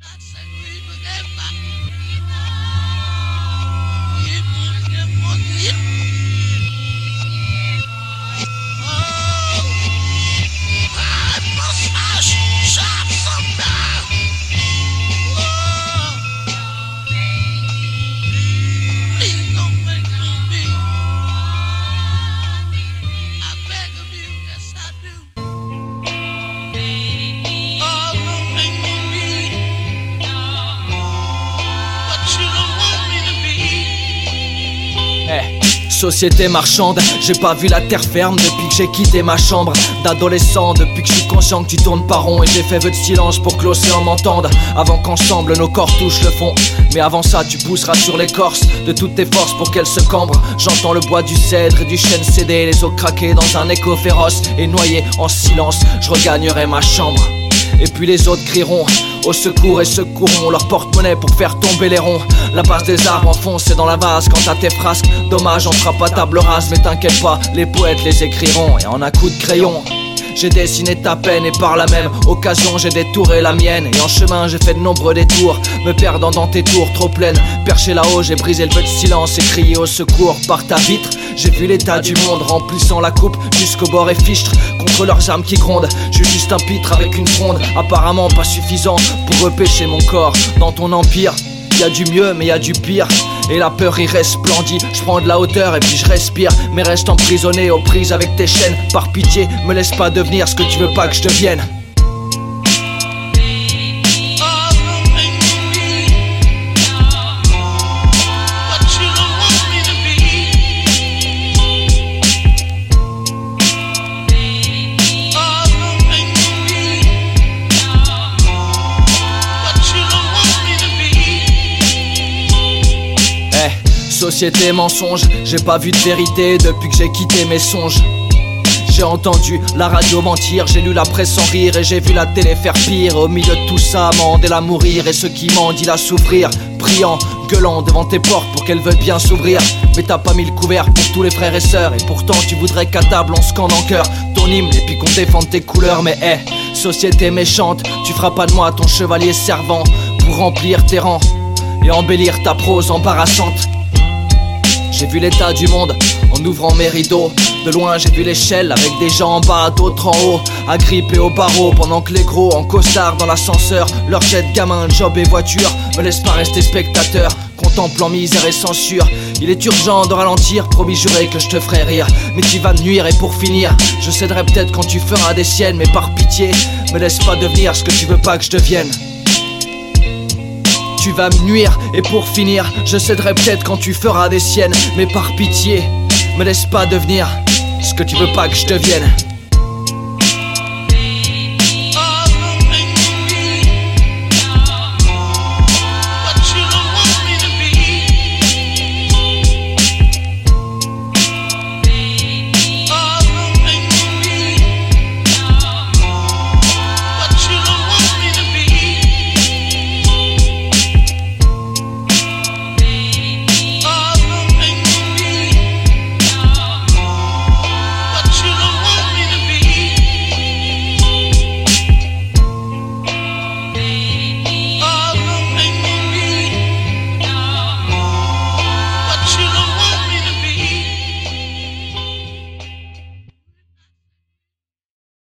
That's it. Société marchande, j'ai pas vu la terre ferme depuis que j'ai quitté ma chambre d'adolescent. Depuis que je suis conscient que tu tournes pas rond et j'ai fait vœu de silence pour que l'océan m'entende. Avant qu'ensemble nos corps touchent le fond. Mais avant ça, tu pousseras sur l'écorce de toutes tes forces pour qu'elle se cambre. J'entends le bois du cèdre et du chêne céder, les eaux craquer dans un écho féroce et noyé en silence. Je regagnerai ma chambre. Et puis les autres crieront au secours et secourront leur porte-monnaie pour faire tomber les ronds. La base des arbres enfoncée dans la vase quant à tes frasques. Dommage, on fera pas table rase, mais t'inquiète pas, les poètes les écriront et en un coup de crayon. J'ai dessiné ta peine et par la même occasion j'ai détouré la mienne Et en chemin j'ai fait de nombreux détours Me perdant dans tes tours trop pleines Perché là-haut j'ai brisé le peu de silence et crié au secours par ta vitre J'ai vu l'état du monde remplissant la coupe jusqu'au bord et fichtre Contre leurs âmes qui grondent. Je suis juste un pitre avec une fronde Apparemment pas suffisant pour repêcher mon corps. Dans ton empire y a du mieux mais y a du pire. Et la peur y resplendit. Je prends de la hauteur et puis je respire. Mais reste emprisonné aux prises avec tes chaînes. Par pitié me laisse pas devenir ce que tu veux pas que je devienne Société mensonge, j'ai pas vu de vérité depuis que j'ai quitté mes songes. J'ai entendu la radio mentir, j'ai lu la presse sans rire et j'ai vu la télé faire pire. Au milieu de tout ça, Mandela la mourir et ceux qui dit la souffrir. Priant, gueulant devant tes portes pour qu'elles veuillent bien s'ouvrir. Mais t'as pas mis le couvert pour tous les frères et sœurs. Et pourtant, tu voudrais qu'à table on scande en cœur ton hymne et puis qu'on défende tes couleurs. Mais hé, société méchante, tu feras pas de moi ton chevalier servant pour remplir tes rangs et embellir ta prose embarrassante. J'ai vu l'état du monde en ouvrant mes rideaux. De loin, j'ai vu l'échelle avec des gens en bas, d'autres en haut, agrippés au barreau. Pendant que les gros en costard dans l'ascenseur leur jettent gamin, job et voiture. Me laisse pas rester spectateur, contemplant misère et censure. Il est urgent de ralentir, promis juré que je te ferai rire. Mais tu vas nuire et pour finir, je céderai peut-être quand tu feras des siennes. Mais par pitié, me laisse pas devenir ce que tu veux pas que je devienne tu vas me nuire. Et pour finir, je céderai peut-être quand tu feras des siennes. Mais par pitié, me laisse pas devenir ce que tu veux pas que je devienne.